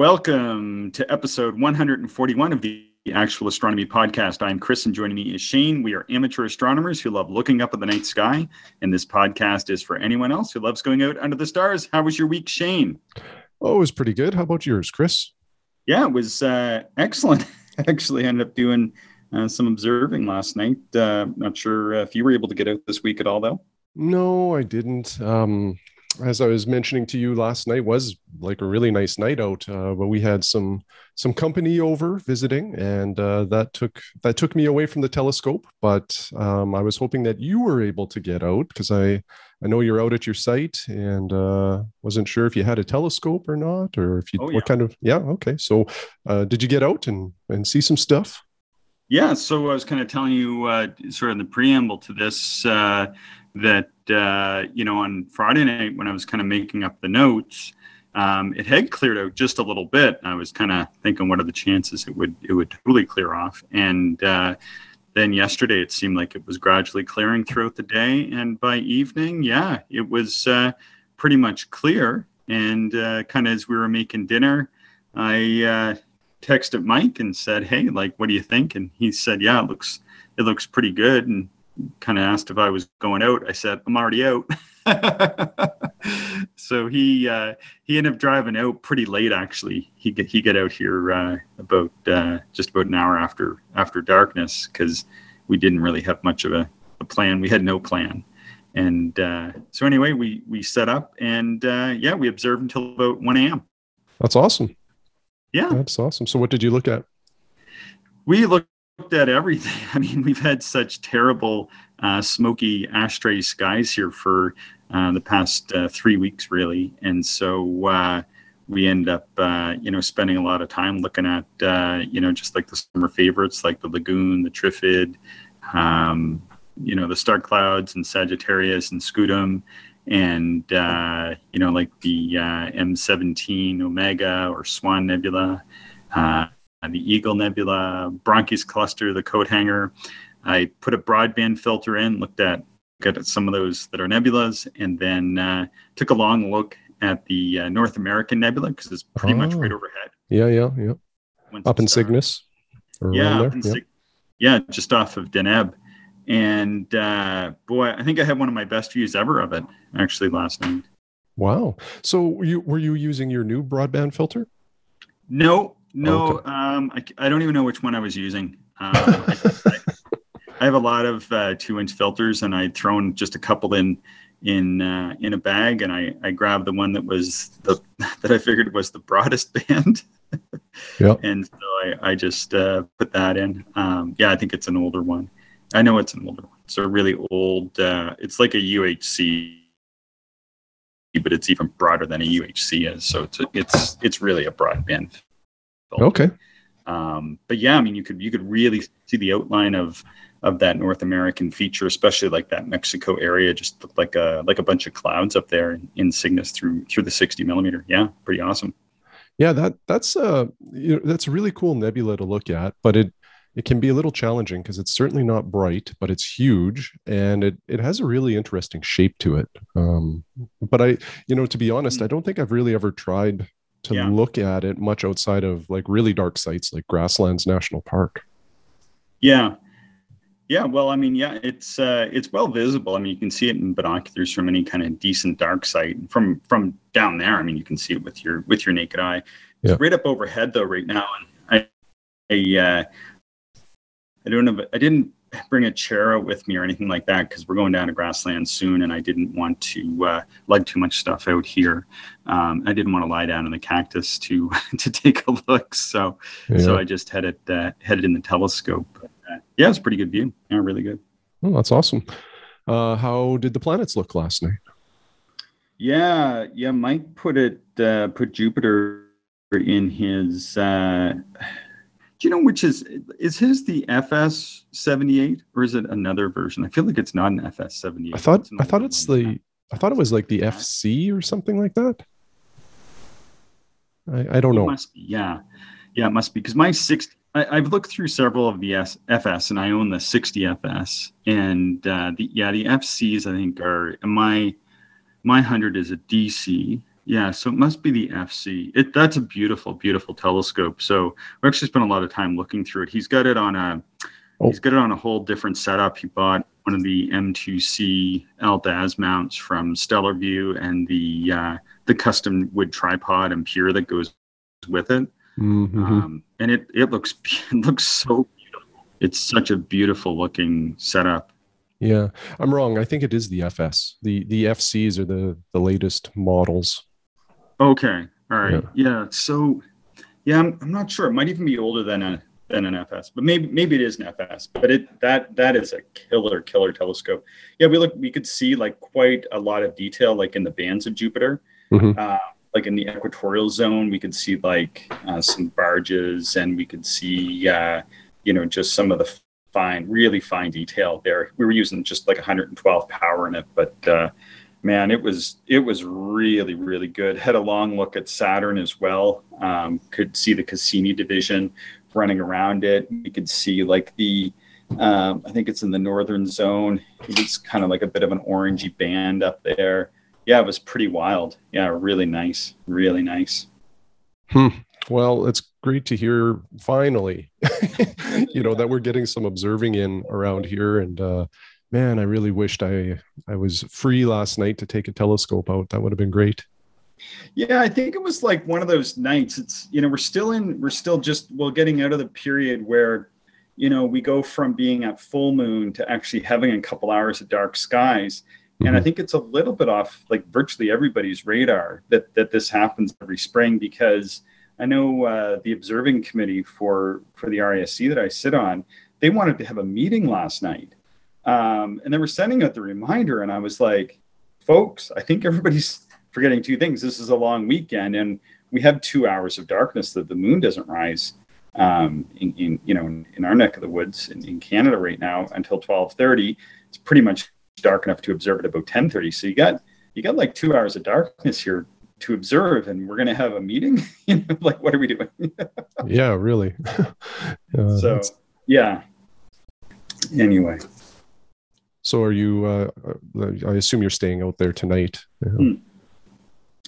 Welcome to episode 141 of the Actual Astronomy Podcast. I'm Chris, and joining me is Shane. We are amateur astronomers who love looking up at the night sky, and this podcast is for anyone else who loves going out under the stars. How was your week, Shane? Oh, it was pretty good. How about yours, Chris? Yeah, it was uh, excellent. Actually, ended up doing uh, some observing last night. Uh, not sure if you were able to get out this week at all, though. No, I didn't. Um, as I was mentioning to you last night, was like a really nice night out. Uh, but we had some some company over visiting, and uh, that took that took me away from the telescope. But um, I was hoping that you were able to get out because I I know you're out at your site, and uh, wasn't sure if you had a telescope or not, or if you Oh, what kind of yeah okay. So uh, did you get out and and see some stuff? Yeah, so I was kind of telling you, uh, sort of in the preamble to this, uh, that uh, you know, on Friday night when I was kind of making up the notes, um, it had cleared out just a little bit. I was kind of thinking, what are the chances it would it would totally clear off? And uh, then yesterday, it seemed like it was gradually clearing throughout the day, and by evening, yeah, it was uh, pretty much clear. And uh, kind of as we were making dinner, I uh, texted Mike and said, "Hey, like, what do you think?" And he said, "Yeah, it looks it looks pretty good." And kind of asked if I was going out. I said, "I'm already out." so he uh, he ended up driving out pretty late. Actually, he get he got out here uh, about uh, just about an hour after after darkness because we didn't really have much of a, a plan. We had no plan. And uh, so anyway, we we set up and uh, yeah, we observed until about 1 a.m. That's awesome. Yeah, That's awesome. So what did you look at? we looked at everything. I mean, we've had such terrible, uh, smoky ashtray skies here for uh, the past uh, three weeks, really, and so uh, we end up, uh, you know, spending a lot of time looking at, uh, you know, just like the summer favorites, like the lagoon, the Trifid, um, you know, the star clouds and Sagittarius and Scutum. And uh, you know, like the uh, M17 Omega or Swan Nebula, the Eagle Nebula, Brocchi's Cluster, the Coat Hanger. I put a broadband filter in, looked at looked at some of those that are nebulas, and then uh, took a long look at the uh, North American Nebula because it's pretty much Oh. right overhead. Yeah, yeah, yeah. once Up in uh, Cygnus. Yeah, up in. Sig- yeah, just off of Deneb. And uh, boy, I think I had one of my best views ever of it actually last night. Wow. So were you were you using your new broadband filter? No, no, Okay. um, I, I don't even know which one I was using. Um, I, I- I have a lot of uh, two-inch filters, and I'd thrown just a couple in in uh, in a bag, and I I grabbed the one that was the that I figured was the broadest band. Yeah. And so I I just uh, put that in. Um, yeah, I think it's an older one. I know it's an older one. It's a really old. Uh, it's like a UHC, but it's even broader than a UHC is. So it's a, it's it's really a broadband. Okay. Um, but yeah, I mean, you could you could really see the outline of of that North American feature, especially like that Mexico area, just looked like a like a bunch of clouds up there in, in Cygnus through through the 60 millimeter. Yeah, pretty awesome. Yeah, that that's uh you know, that's a really cool nebula to look at, but it it can be a little challenging because it's certainly not bright, but it's huge and it it has a really interesting shape to it. Um, but I, you know, to be honest, Mm. I don't think I've really ever tried to Yeah. look at it much outside of like really dark sites like Grasslands National Park. Yeah. Yeah, well, I mean, yeah, it's uh, it's well visible. I mean, you can see it in binoculars from any kind of decent dark site. From from down there, I mean, you can see it with your with your naked eye. It's right up overhead though, right now, and I I uh, I don't know, I didn't bring a chair out with me or anything like that because we're going down to grassland soon, and I didn't want to uh, lug too much stuff out here. Um, I didn't want to lie down in the cactus to to take a look, so so I just had it uh, headed in the telescope. But, uh, yeah, it's a pretty good view. Yeah, really good. Oh, that's awesome. Uh, how did the planets look last night? Yeah, yeah. Mike put it uh, put Jupiter in his. Uh, do you know which is is his the FS seventy eight or is it another version? I feel like it's not an FS seventy eight. I thought I thought it's the I thought it was like the FC or something like that. I, I don't It know. must be, yeah, yeah, it must be because my six. I, I've looked through several of the S, FS, and I own the 60 FS, and uh, the yeah, the FCs I think are my my hundred is a DC, Yeah, so it must be the FC. It that's a beautiful, beautiful telescope. So we actually spent a lot of time looking through it. He's got it on a oh. he's got it on a whole different setup. He bought one of the M2C LDAS mounts from Stellarvue and the uh, the custom wood tripod and pure that goes with it. Mm-hmm. Um, and it it looks it looks so beautiful. It's such a beautiful looking setup. Yeah, I'm wrong. I think it is the FS. The the FCs are the the latest models. Okay. All right. Yeah. yeah. So, yeah, I'm, I'm not sure. It might even be older than a than an FS, but maybe maybe it is an FS. But it that that is a killer killer telescope. Yeah, we look we could see like quite a lot of detail, like in the bands of Jupiter. Mm-hmm. Uh, like in the equatorial zone, we could see like uh, some barges, and we could see uh, you know just some of the fine, really fine detail there. We were using just like 112 power in it, but uh, man, it was it was really really good. Had a long look at Saturn as well. Um, could see the Cassini division running around it. You could see like the um, I think it's in the northern zone. It's kind of like a bit of an orangey band up there. Yeah, it was pretty wild. Yeah, really nice, really nice. Hmm. Well, it's great to hear finally, you know, that we're getting some observing in around here. And uh, man, I really wished I I was free last night to take a telescope out. That would have been great. Yeah, I think it was like one of those nights. It's you know we're still in we're still just well getting out of the period where you know we go from being at full moon to actually having a couple hours of dark skies. Mm-hmm. And I mm-hmm. think it's a little bit off like virtually everybody's radar that that this happens every spring because I know uh, the observing committee for for the RASC that I sit on, they wanted to have a meeting last night, um, and they were sending out the reminder, and I was like, folks, I think everybody's forgetting two things. This is a long weekend, and we have two hours of darkness that the moon doesn't rise. Um, in, in, you know in, our neck of the woods in, in Canada right now until 12:30, it's pretty much dark enough to observe at about 10:30. So you got you got like two hours of darkness here to observe and we're going to have a meeting you know, like what are we doing yeah really uh, so yeah anyway so are you uh, i assume you're staying out there tonight yeah, hmm.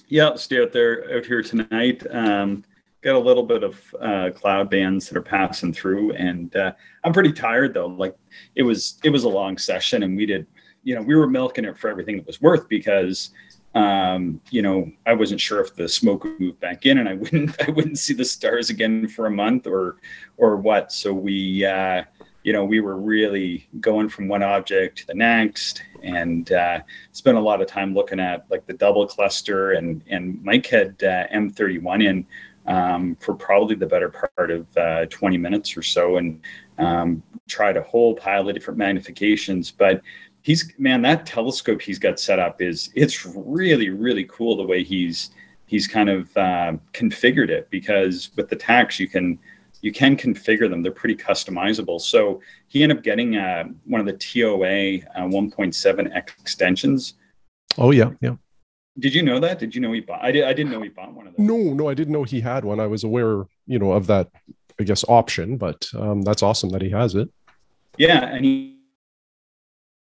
yeah stay out there out here tonight um, got a little bit of uh, cloud bands that are passing through and uh, i'm pretty tired though like it was it was a long session and we did you know we were milking it for everything it was worth because um, you know, I wasn't sure if the smoke would move back in and I wouldn't, I wouldn't see the stars again for a month or, or what. So we, uh, you know, we were really going from one object to the next and uh, spent a lot of time looking at like the double cluster and, and Mike had uh, M31 in um, for probably the better part of uh, 20 minutes or so and um, tried a whole pile of different magnifications. But he's man that telescope he's got set up is it's really really cool the way he's he's kind of uh, configured it because with the Taks you can you can configure them. They're pretty customizable. So he ended up getting uh, one of the TOA uh, 1.7 extensions. Oh yeah yeah. Did you know that? Did you know he bought i, did, I didn't know he bought one of those. No no i didn't know he had one. I was aware you know of that i guess option but um, that's awesome that he has it. Yeah and he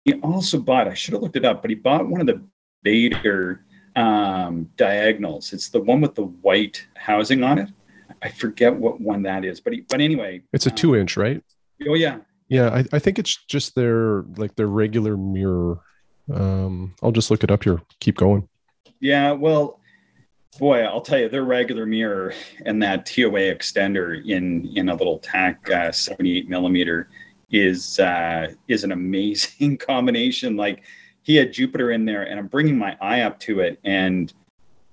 he also bought, I should have looked it up, but he bought one of the Baader um, diagonals. It's the one with the white housing on it. I forget what one that is, but he, but anyway, it's a two um, inch, right? Oh yeah, yeah. I, I think it's just their like their regular mirror. Um, I'll just look it up here. Keep going. Yeah, well, boy, I'll tell you, their regular mirror and that TOA extender in in a little Tak uh, 78 millimeter is uh, is an amazing combination. Like he had Jupiter in there, and I'm bringing my eye up to it, and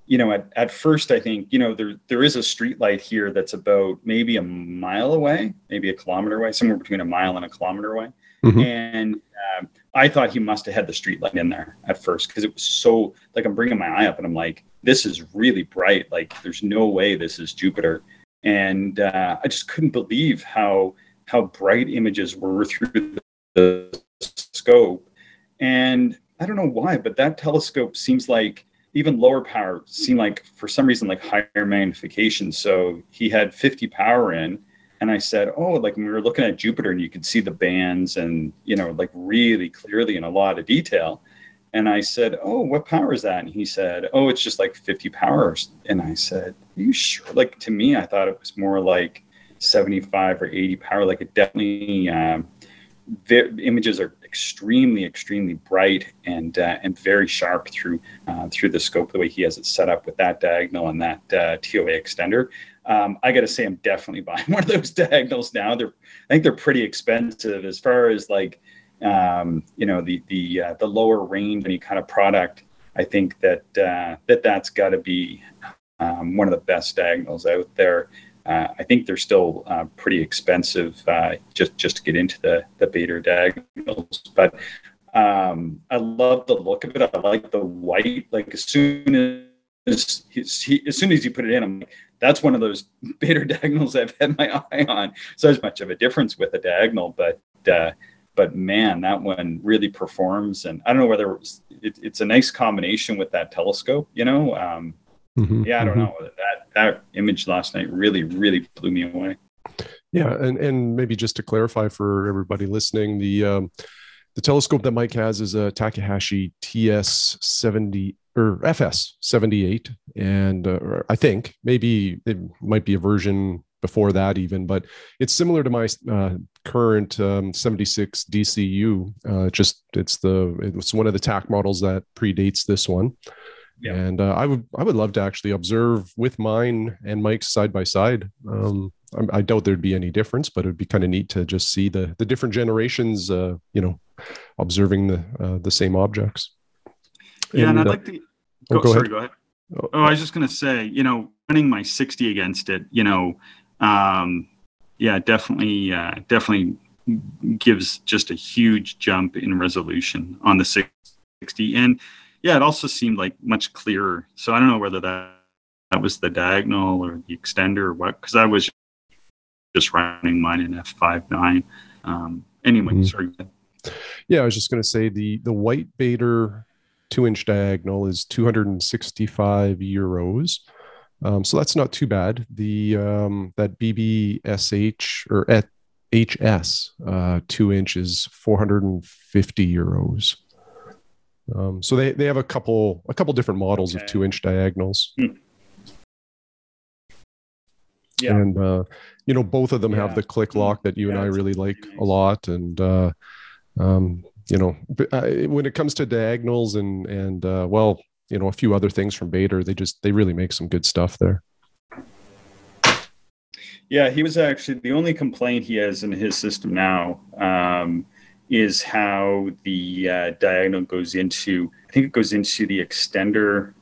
you know, at, at first I think you know there there is a street light here that's about maybe a mile away, maybe a kilometer away, somewhere between a mile and a kilometer away, mm-hmm. and uh, I thought he must have had the street light in there at first because it was so like I'm bringing my eye up and I'm like, this is really bright. Like there's no way this is Jupiter, and uh, I just couldn't believe how how bright images were through the scope. And I don't know why, but that telescope seems like even lower power seemed like for some reason like higher magnification. So he had 50 power in. And I said, Oh, like when we were looking at Jupiter and you could see the bands and, you know, like really clearly in a lot of detail. And I said, "Oh, what power is that?" And he said, "Oh, it's just like 50 powers." And I said, "Are you sure?" Like to me, I thought it was more like 75 or 80 power. Like it definitely um, images are extremely, extremely bright and uh, and very sharp through uh, through the scope the way he has it set up with that diagonal and that uh, TOA extender. Um, I got to say, I'm definitely buying one of those diagonals now. They're I think they're pretty expensive as far as like um, you know the the uh, the lower range any kind of product. I think that uh, that that's got to be um, one of the best diagonals out there. Uh, I think they're still uh, pretty expensive uh, just just to get into the the Baader diagonals, but um, I love the look of it. I like the white. Like as soon as he, as soon as you put it in, I'm like, that's one of those Baader diagonals I've had my eye on. So there's much of a difference with a diagonal, but uh, but man, that one really performs. And I don't know whether it was, it, it's a nice combination with that telescope. You know, um, mm-hmm, yeah, I don't mm-hmm. know that that image last night really really blew me away. Yeah, and and maybe just to clarify for everybody listening, the um, the telescope that Mike has is a Takahashi TS seventy or FS seventy eight, and uh, I think maybe it might be a version before that even, but it's similar to my uh, current um, 76 DCU. Uh, just it's the it's one of the Tak models that predates this one. Yeah. And uh, I would I would love to actually observe with mine and Mike's side by side. Um, I, I, doubt there'd be any difference, but it'd be kind of neat to just see the the different generations. Uh, you know, observing the uh, the same objects. Yeah, and, and I'd uh, like to. Oh, go, oh, go sorry, ahead. go ahead. Oh, oh, I was just going to say, you know, running my 60 against it, you know, um, yeah, definitely, uh, definitely gives just a huge jump in resolution on the 60. And yeah, it also seemed like much clearer. So I don't know whether that that was the diagonal or the extender or what, because I was just running mine in f5.9. Um, anyway, mm-hmm. sorry. Yeah, I was just going to say the the white Baader two inch diagonal is 265 euros. Um, so that's not too bad. The um, that BBHS or at HS uh, two inches, 450 euros. Um, so they, they have a couple a couple different models okay. of two inch diagonals. Hmm. Yeah. And uh, you know, both of them yeah. have the click hmm. lock that you yeah, and I really like nice. a lot. And uh, um, you know, uh, when it comes to diagonals and and uh, well, you know, a few other things from Baader, they just they really make some good stuff there. Yeah, he was actually the only complaint he has in his system now. Um, is how the uh, diagonal goes into, I think it goes into the extender.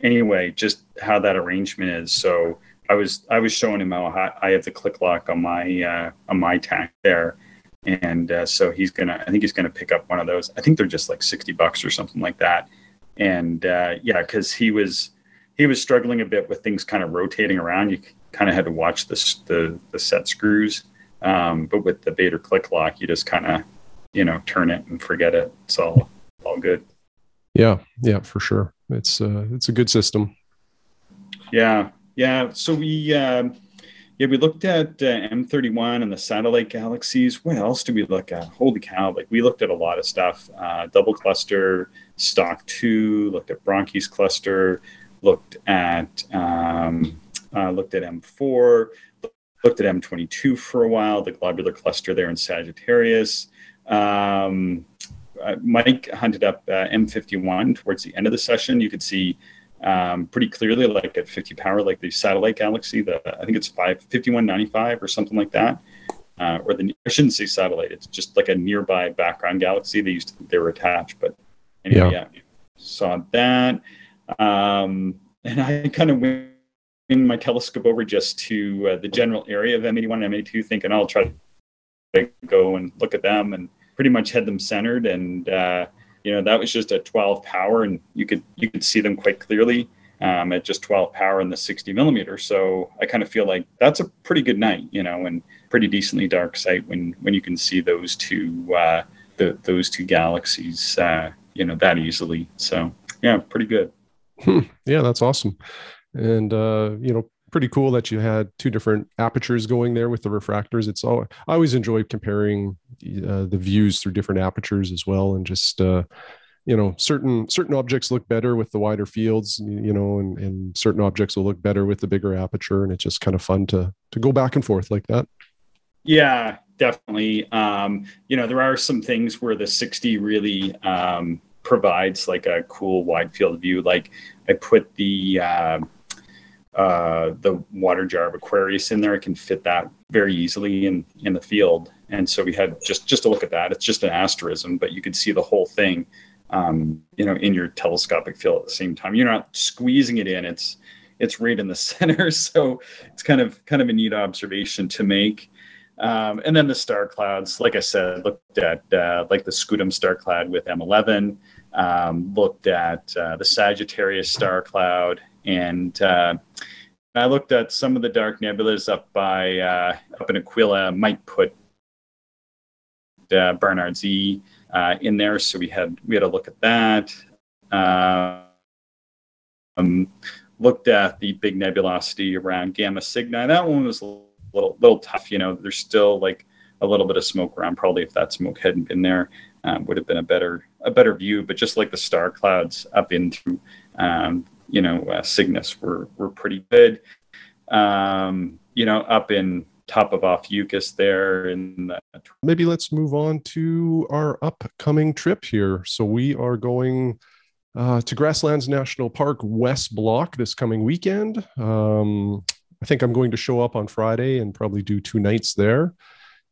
Anyway, just how that arrangement is. So I was I was showing him how I have the click lock on my uh, on my Tak there, and uh, so he's gonna I think he's gonna pick up one of those. I think they're just like sixty bucks or something like that. And uh, yeah, because he was he was struggling a bit with things kind of rotating around. You kind of had to watch the the, the set screws. Um, but with the Baader click lock, you just kind of you know turn it and forget it. It's all all good. Yeah yeah for sure. It's uh it's a good system. Yeah yeah. So we uh, yeah we looked at uh, m31 and the satellite galaxies. What else do we look at? Holy cow like we looked at a lot of stuff. Uh, double cluster stock 2 looked at Brocchi's cluster looked at um, uh, looked at m4 looked at m22 for a while the globular cluster there in sagittarius um, uh, Mike hunted up uh, M51 towards the end of the session. You could see um, pretty clearly, like at 50 power, like the satellite galaxy. The I think it's five 5195 or something like that. Uh, or the I shouldn't say satellite. It's just like a nearby background galaxy. They used to think they were attached, but anyway, yeah, yeah saw that. Um, and I kind of went my telescope over just to uh, the general area of M81 and M82, thinking I'll try go and look at them and pretty much had them centered. And uh, you know that was just at 12 power, and you could you could see them quite clearly um, at just 12 power in the 60 millimeter. So I kind of feel like that's a pretty good night, you know, and pretty decently dark sight when when you can see those two uh, the, those two galaxies, uh, you know, that easily. So yeah, pretty good. Hmm. Yeah, that's awesome. And uh, you know, pretty cool that you had two different apertures going there with the refractors. It's all I always enjoy comparing uh, the views through different apertures as well, and just uh, you know certain certain objects look better with the wider fields you know and, and certain objects will look better with the bigger aperture and it's just kind of fun to to go back and forth like that. Yeah definitely. Um you know there are some things where the 60 really um provides like a cool wide field view. Like i put the uh, uh, the water jar of Aquarius in there. I can fit that very easily in in the field. And so we had just just to look at that. It's just an asterism, but you could see the whole thing um, you know, in your telescopic field at the same time. You're not squeezing it in. It's it's right in the center. So it's kind of kind of a neat observation to make. Um, and then the star clouds, like I said, looked at uh, like the Scutum star cloud with M11, um, looked at uh, the Sagittarius star cloud, and uh, I looked at some of the dark nebulas up by uh, up in Aquila. Might put uh, Barnard Z uh, in there. So we had we had a look at that. Uh, um, looked at the big nebulosity around Gamma Cygni. That one was a little little tough. You know, there's still like a little bit of smoke around. Probably if that smoke hadn't been there, um, would have been a better a better view. But just like the star clouds up into um, you know uh, Cygnus were were pretty good. Um, you know, up in top of off Ophiuchus there. And maybe let's move on to our upcoming trip here. So we are going uh, to Grasslands National Park West Block this coming weekend. Um, I think I'm going to show up on Friday and probably do two nights there.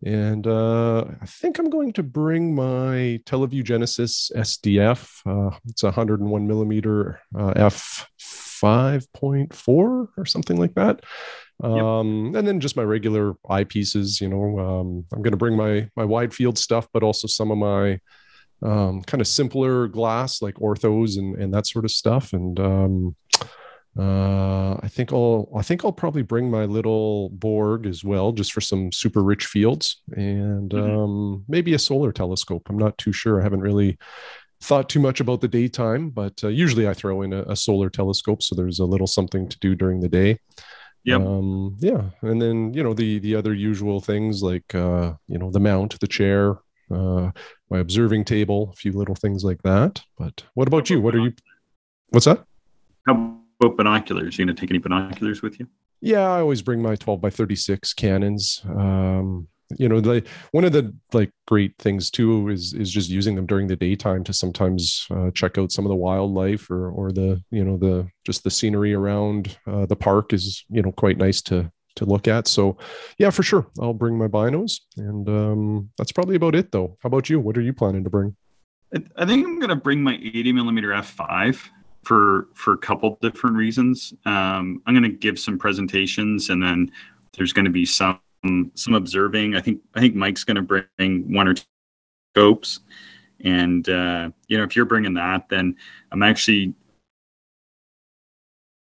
And uh, I think I'm going to bring my Televue Genesis SDF. Uh, it's a 101 millimeter uh, f 5.4 or something like that. Um, yep. and then just my regular eyepieces, you know, um, I'm going to bring my, my wide field stuff, but also some of my, um, kind of simpler glass like orthos and, and that sort of stuff. And, um, uh, I think I'll, I think I'll probably bring my little Borg as well, just for some super rich fields and, mm-hmm. um, maybe a solar telescope. I'm not too sure. I haven't really thought too much about the daytime, but uh, usually I throw in a, a, solar telescope. So there's a little something to do during the day. Yep. Um, yeah. And then, you know, the the other usual things like uh, you know, the mount, the chair, uh, my observing table, a few little things like that. But what about you? What are you what's that? How about binoculars? You gonna take any binoculars with you? Yeah, I always bring my 12 by 36 Canons. Um, you know the one of the like great things too is is just using them during the daytime to sometimes uh, check out some of the wildlife or or the you know the just the scenery around uh, the park is you know quite nice to to look at so yeah for sure i'll bring my binos and um that's probably about it though how about you what are you planning to bring i think i'm going to bring my 80 millimeter f5 for for a couple different reasons um i'm going to give some presentations and then there's going to be some some, observing. I think I think Mike's going to bring one or two scopes, and uh, you know if you're bringing that, then I'm actually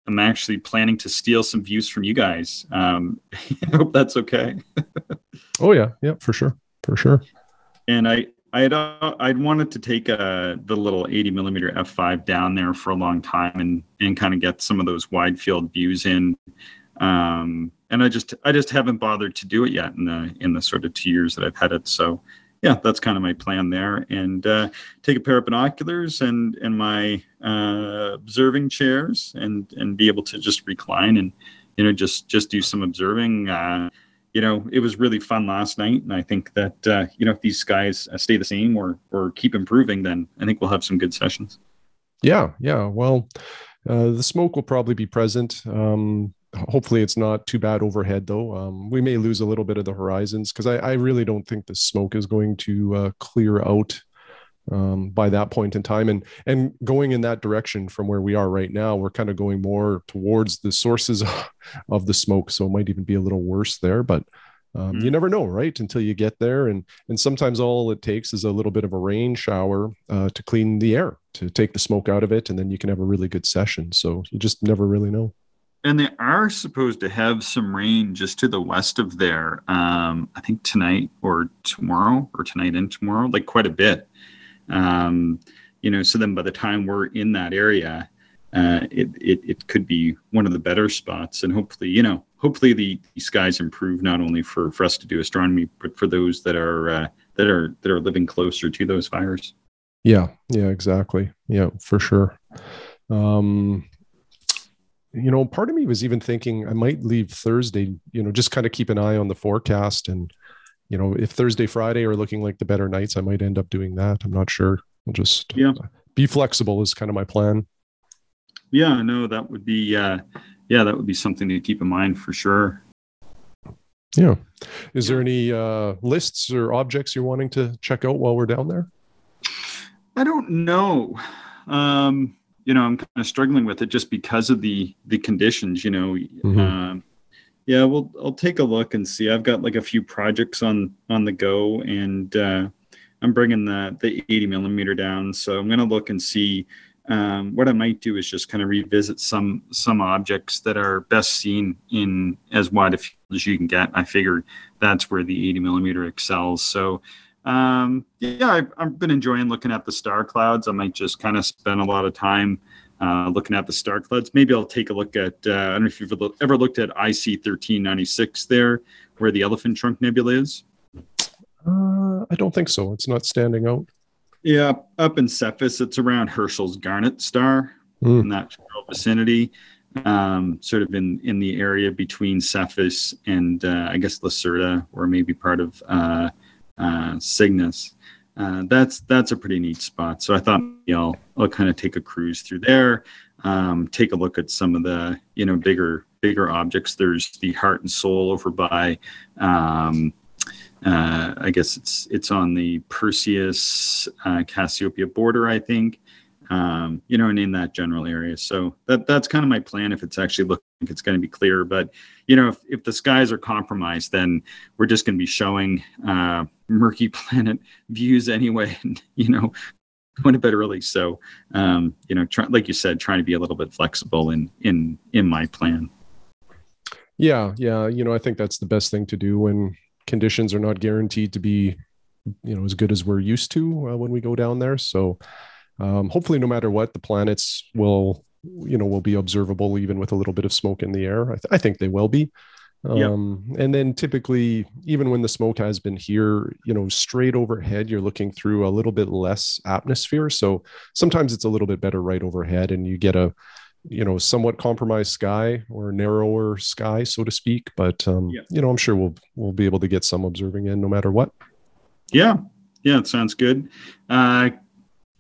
I'm actually planning to steal some views from you guys. Um, I hope that's okay. oh yeah, yeah, for sure, for sure. And I I had uh, I'd wanted to take uh, the little 80 millimeter f5 down there for a long time and and kind of get some of those wide field views in. Um, and I just I just haven't bothered to do it yet in the in the sort of two years that I've had it. So yeah, that's kind of my plan there. And uh, take a pair of binoculars and and my uh, observing chairs and and be able to just recline and you know just just do some observing. Uh, you know, it was really fun last night, and I think that uh, you know if these guys uh, stay the same or or keep improving, then I think we'll have some good sessions. Yeah, yeah. Well, uh, the smoke will probably be present. Um, hopefully it's not too bad overhead though um, we may lose a little bit of the horizons because I, I, really don't think the smoke is going to uh, clear out um, by that point in time and and going in that direction from where we are right now we're kind of going more towards the sources of the smoke so it might even be a little worse there but um, mm-hmm. you never know right until you get there and and sometimes all it takes is a little bit of a rain shower uh, to clean the air to take the smoke out of it and then you can have a really good session so you just never really know and they are supposed to have some rain just to the west of there. Um, I think tonight or tomorrow, or tonight and tomorrow, like quite a bit. Um, you know, so then by the time we're in that area, uh, it, it it could be one of the better spots, and hopefully, you know, hopefully the, the skies improve not only for for us to do astronomy, but for those that are uh, that are that are living closer to those fires. Yeah, yeah, exactly. Yeah, for sure. Um, you know, part of me was even thinking I might leave Thursday, you know, just kind of keep an eye on the forecast. And, you know, if Thursday, Friday are looking like the better nights, I might end up doing that. I'm not sure. I'll just yeah. be flexible is kind of my plan. Yeah, no, that would be, uh, yeah, that would be something to keep in mind for sure. Yeah. Is there any uh, lists or objects you're wanting to check out while we're down there? I don't know. Um, you know, I'm kind of struggling with it just because of the the conditions. You know, mm-hmm. um, yeah. Well, I'll take a look and see. I've got like a few projects on on the go, and uh, I'm bringing the the 80 millimeter down. So I'm gonna look and see. Um, what I might do is just kind of revisit some some objects that are best seen in as wide a field as you can get. I figure that's where the 80 millimeter excels. So um, yeah, I've, I've, been enjoying looking at the star clouds. I might just kind of spend a lot of time uh, looking at the star clouds. Maybe I'll take a look at, uh, I don't know if you've ever looked at IC 1396 there, where the Elephant Trunk Nebula is. Uh, I don't think so. It's not standing out. Yeah, up in Cepheus, it's around Herschel's Garnet Star mm. in that general vicinity, um, sort of in, in the area between Cepheus and uh, I guess Lacerta, or maybe part of uh, uh, Cygnus. Uh, that's that's a pretty neat spot. So I thought know, I'll kind of take a cruise through there, um, take a look at some of the you know bigger bigger objects. There's the Heart and Soul over by, um, uh, I guess it's it's on the Perseus uh, Cassiopeia border, I think um, you know, and in that general area. So that that's kind of my plan if it's actually looking like it's going to be clear. But you know, if, if the skies are compromised, then we're just going to be showing uh, murky planet views anyway, and you know, going a bit early. So um, you know, try, like you said, trying to be a little bit flexible in in in my plan. Yeah, yeah. You know, I think that's the best thing to do when conditions are not guaranteed to be, you know, as good as we're used to uh, when we go down there. So um, hopefully no matter what the planets will you know will be observable even with a little bit of smoke in the air. I, th- I think they will be. Um, yep. and then typically even when the smoke has been here you know straight overhead you're looking through a little bit less atmosphere. So sometimes it's a little bit better right overhead and you get a you know somewhat compromised sky or narrower sky so to speak. But um, you know i'm sure we'll we'll be able to get some observing in no matter what. Yeah. Yeah it sounds good. Uh,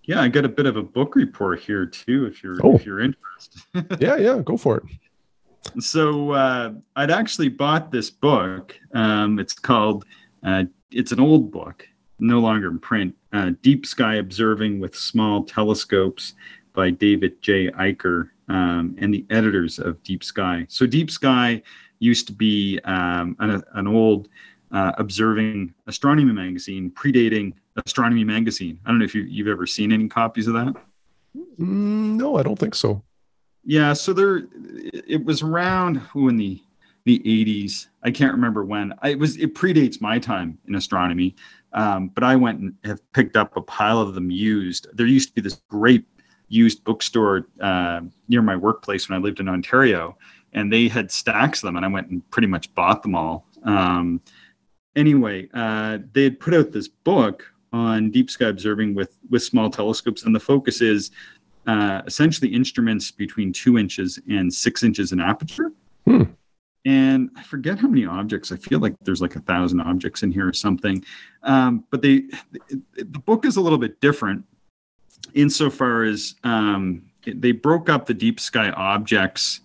yeah, I got a bit of a book report here too, if you're oh. if you're interested. yeah, yeah, go for it. So uh, I'd actually bought this book. Um, it's called. Uh, it's an old book, no longer in print. Uh, Deep Sky Observing with Small Telescopes by David J. Eicher um, and the editors of Deep Sky. So Deep Sky used to be um, an, an old uh, observing astronomy magazine predating astronomy magazine. I don't know if you, you've ever seen any copies of that. Mm, no, I don't think so. Yeah, so there, it was around who in the the 80s. I can't remember when. I, it was it predates my time in astronomy, um, but I went and have picked up a pile of them used. There used to be this great used bookstore uh, near my workplace when I lived in Ontario, and they had stacks of them, and I went and pretty much bought them all. Um, anyway, uh, they had put out this book on deep sky observing with with small telescopes, and the focus is uh, essentially instruments between two inches and six inches in aperture. Hmm. And I forget how many objects. I feel like there's like a thousand objects in here or something. Um, but they, the book is a little bit different insofar as um, they broke up the deep sky objects.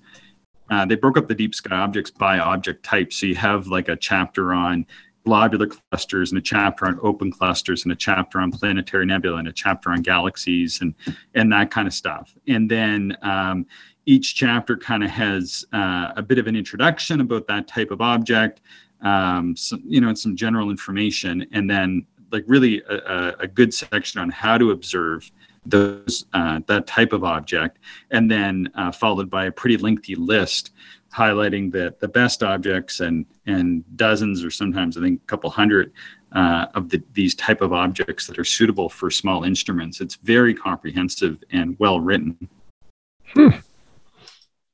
Uh, they broke up the deep sky objects by object type. So you have like a chapter on globular clusters and a chapter on open clusters and a chapter on planetary nebula and a chapter on galaxies and and that kind of stuff. And then um, each chapter kind of has uh, a bit of an introduction about that type of object um, some, you know and some general information and then like really a, a good section on how to observe those uh, that type of object. And then uh, followed by a pretty lengthy list highlighting the the best objects and and dozens or sometimes I think a couple hundred uh, of the, these type of objects that are suitable for small instruments. It's very comprehensive and well written. Hmm.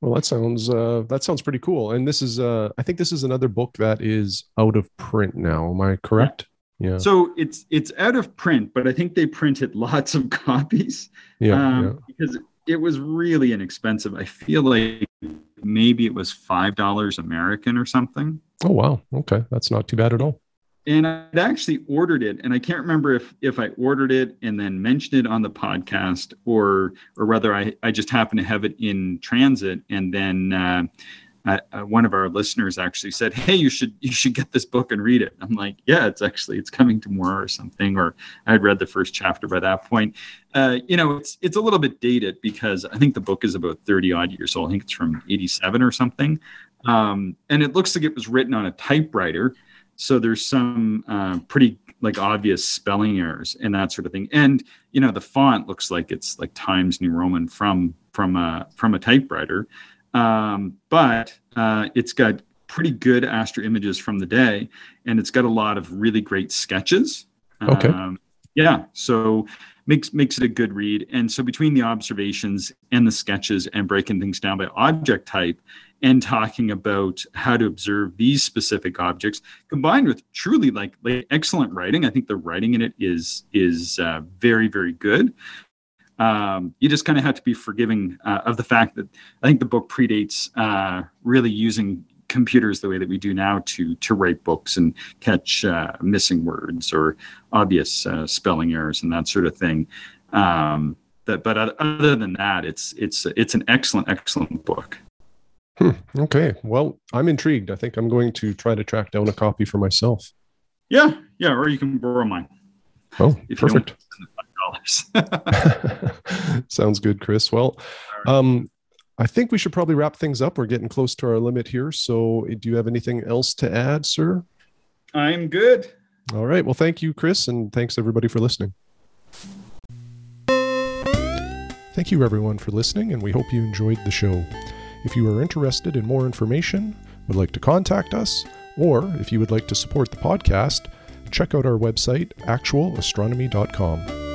Well, that sounds uh, that sounds pretty cool. And this is uh, I think this is another book that is out of print now. Am I correct? Yeah. So it's it's out of print, but I think they printed lots of copies. Yeah. um, yeah. because it was really inexpensive. I feel like maybe it was five dollars American or something. Oh wow. Okay, that's not too bad at all. And I'd actually ordered it, and I can't remember if if I ordered it and then mentioned it on the podcast, or or whether I I just happened to have it in transit, and then uh, uh, uh, one of our listeners actually said, "Hey, you should you should get this book and read it." I'm like, "Yeah, it's actually it's coming tomorrow or something," or I had read the first chapter by that point. Uh, you know, it's it's a little bit dated because I think the book is about 30 odd years old. I think it's from 87 or something, um, and it looks like it was written on a typewriter. So there's some uh, pretty like obvious spelling errors and that sort of thing. And you know, the font looks like it's like Times New Roman from from a from a typewriter um, but uh, it's got pretty good astro images from the day, and it's got a lot of really great sketches. Okay. Um, yeah, so makes makes it a good read. And so between the observations and the sketches and breaking things down by object type and talking about how to observe these specific objects combined with truly like, like excellent writing i think the writing in it is is uh, very very good um, you just kind of have to be forgiving uh, of the fact that I think the book predates uh, really using computers the way that we do now to to write books and catch uh, missing words or obvious uh, spelling errors and that sort of thing. Um, that, but other than that, it's it's it's an excellent excellent book. Hmm. Okay. Well, I'm intrigued. I think I'm going to try to track down a copy for myself. Yeah, yeah, or you can borrow mine. Oh, perfect dollars. Sounds good, Chris. Well, um, I think we should probably wrap things up. We're getting close to our limit here. So, do you have anything else to add, sir? I'm good. All right. Well, thank you, Chris, and thanks everybody for listening. Thank you, everyone, for listening, and we hope you enjoyed the show. If you are interested in more information, would like to contact us, or if you would like to support the podcast, check out our website, actualastronomy.com.